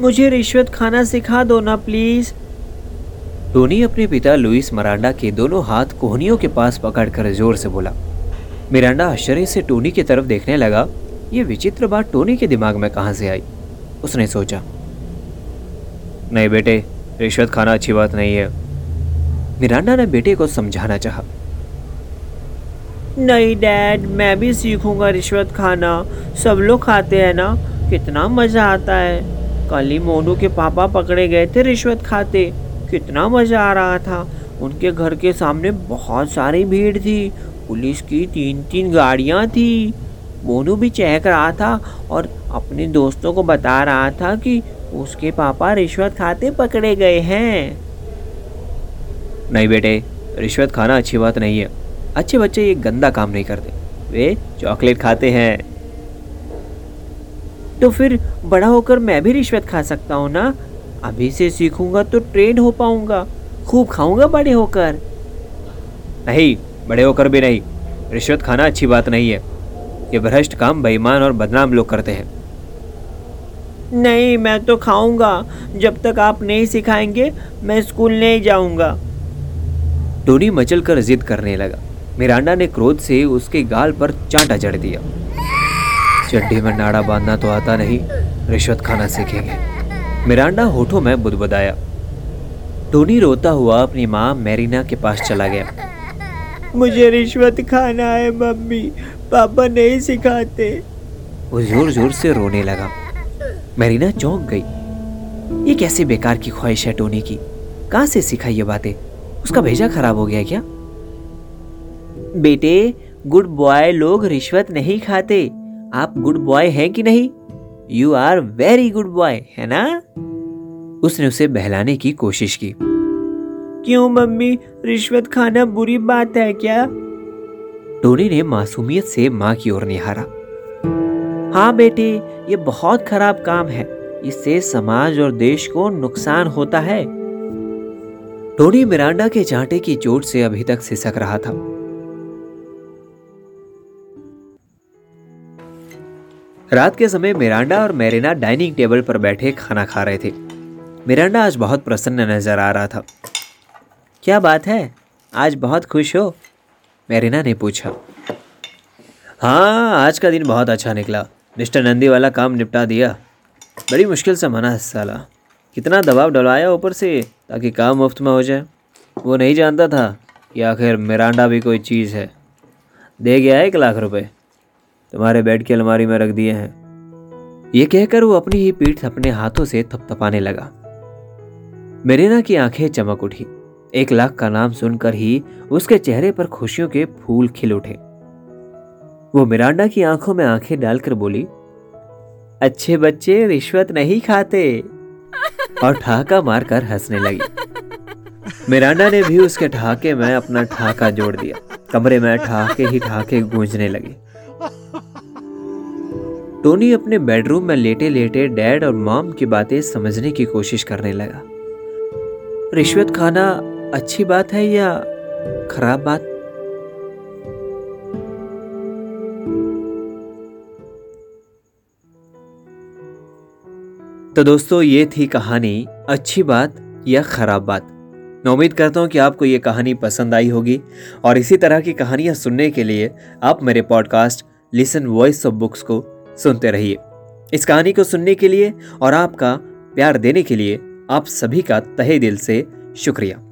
मुझे रिश्वत खाना सिखा दो ना प्लीज़ टोनी अपने पिता लुइस मरांडा के दोनों हाथ कोहनियों के पास पकड़कर ज़ोर से बोला। मिरांडा आश्चर्य से टोनी की तरफ़ देखने लगा ये विचित्र बात टोनी के दिमाग में कहाँ से आई? उसने सोचा। नहीं बेटे रिश्वत खाना अच्छी बात नहीं है। मिरांडा ने बेटे को समझाना चाहा। नहीं डैड मैं भी सीखूँगा रिश्वत खाना। सब लोग खाते हैं ना? कितना मज़ा आता है। कल ही मोनू के पापा पकड़े गए थे रिश्वत खाते। कितना मज़ा आ रहा था। उनके घर के सामने बहुत सारी भीड़ थी। पुलिस की तीन तीन गाड़ियाँ थी। मोनू भी चहक रहा था और अपने दोस्तों को बता रहा था कि उसके पापा रिश्वत खाते पकड़े गए हैं। नहीं बेटे, रिश्वत खाना अच्छी बात नहीं है। अच्छे बच्चे ये गंदा काम नहीं करते। वे चॉकलेट खाते हैं। तो फिर बड़ा होकर मैं भी रिश्वत खा सकता हूँ ना? अभी से सीखूँगा तो ट्रेन हो पाऊँगा। खूब खाऊँगा बड़े होकर। नहीं बड़े होकर भी नहीं। रिश्वत खाना अच्छी बात नहीं है। ये भ्रष्ट काम बेईमान और बदनाम लोग करते हैं। नहीं मैं तो खाऊँगा। जब तक आप नहीं सिखाएँगे मैं स्कूल नहीं जाऊँगा। टोनी मचल कर जिद करने लगा। मिरांडा ने क्रोध से उसके गाल पर चांटा जड़ दिया। चड्डी में नाड़ा बांधना तो आता नहीं रिश्वत खाना सीखेंगे। मिरांडा होठों में बुदबुदाया। टोनी रोता हुआ अपनी माँ मैरिना के पास चला गया। मुझे रिश्वत खाना है मम्मी। पापा नहीं सिखाते। वो ज़ोर ज़ोर से रोने लगा। मैरिना चौंक गई। ये कैसे बेकार की ख्वाहिश है टोनी की? कहाँ से सिखाई ये बातें? उसका भेजा खराब हो गया क्या? बेटे गुड बॉय लोग रिश्वत नहीं खाते। आप गुड बॉय हैं कि नहीं? You are very good boy है ना? उसने उसे बहलाने की कोशिश की। क्यों मम्मी? रिश्वत खाना बुरी बात है क्या? टोनी ने मासूमियत से माँ की ओर निहारा। हाँ बेटे, ये बहुत खराब काम है। इससे समाज और देश को नुकसान होता है। टोनी मिरांडा के चांटे की चोट से अभी तक सिसक रहा था। रात के समय मिरांडा और मेरिना डाइनिंग टेबल पर बैठे खाना खा रहे थे। मिरांडा आज बहुत प्रसन्न नज़र आ रहा था। क्या बात है? आज बहुत खुश हो? मेरिना ने पूछा। हाँ आज का दिन बहुत अच्छा निकला। मिस्टर नंदी वाला काम निपटा दिया। बड़ी मुश्किल से मना साला। कितना दबाव डलवाया ऊपर से, ताकि काम मुफ़्त में हो जाए। वो नहीं जानता था कि आखिर मिरांडा भी कोई चीज़ है। दे गया एक लाख रुपए। तुम्हारे बेड की अलमारी में रख दिए हैं। ये कहकर वो अपनी ही पीठ अपने हाथों से थपथपाने लगा। मेरीना की आँखें चमक उठी। एक लाख का नाम सुनकर ही उसके चेहरे पर खुशियों के फूल खिल उठे। वो मिरांडा की आँखों में आँखें डालकर बोली, अच्छे बच्चे रिश्वत नहीं खाते। और ठहाका मारकर हंसने लगी। मिरांडा ने भी उसके ठहाके में अपना ठहाका जोड़ दिया। कमरे में ठहाके ही ठहाके गूंजने लगे। टोनी अपने बेडरूम में लेटे लेटे डैड और मॉम की बातें समझने की कोशिश करने लगा। रिश्वत खाना अच्छी बात है या खराब बात? तो दोस्तों, ये थी कहानी अच्छी बात या खराब बात। मैं उम्मीद करता हूँ कि आपको ये कहानी पसंद आई होगी और इसी तरह की कहानियाँ सुनने के लिए आप मेरे podcast listen Voice of Books को सुनते रहिए। इस कहानी को सुनने के लिए और आपका प्यार देने के लिए आप सभी का तहे दिल से शुक्रिया।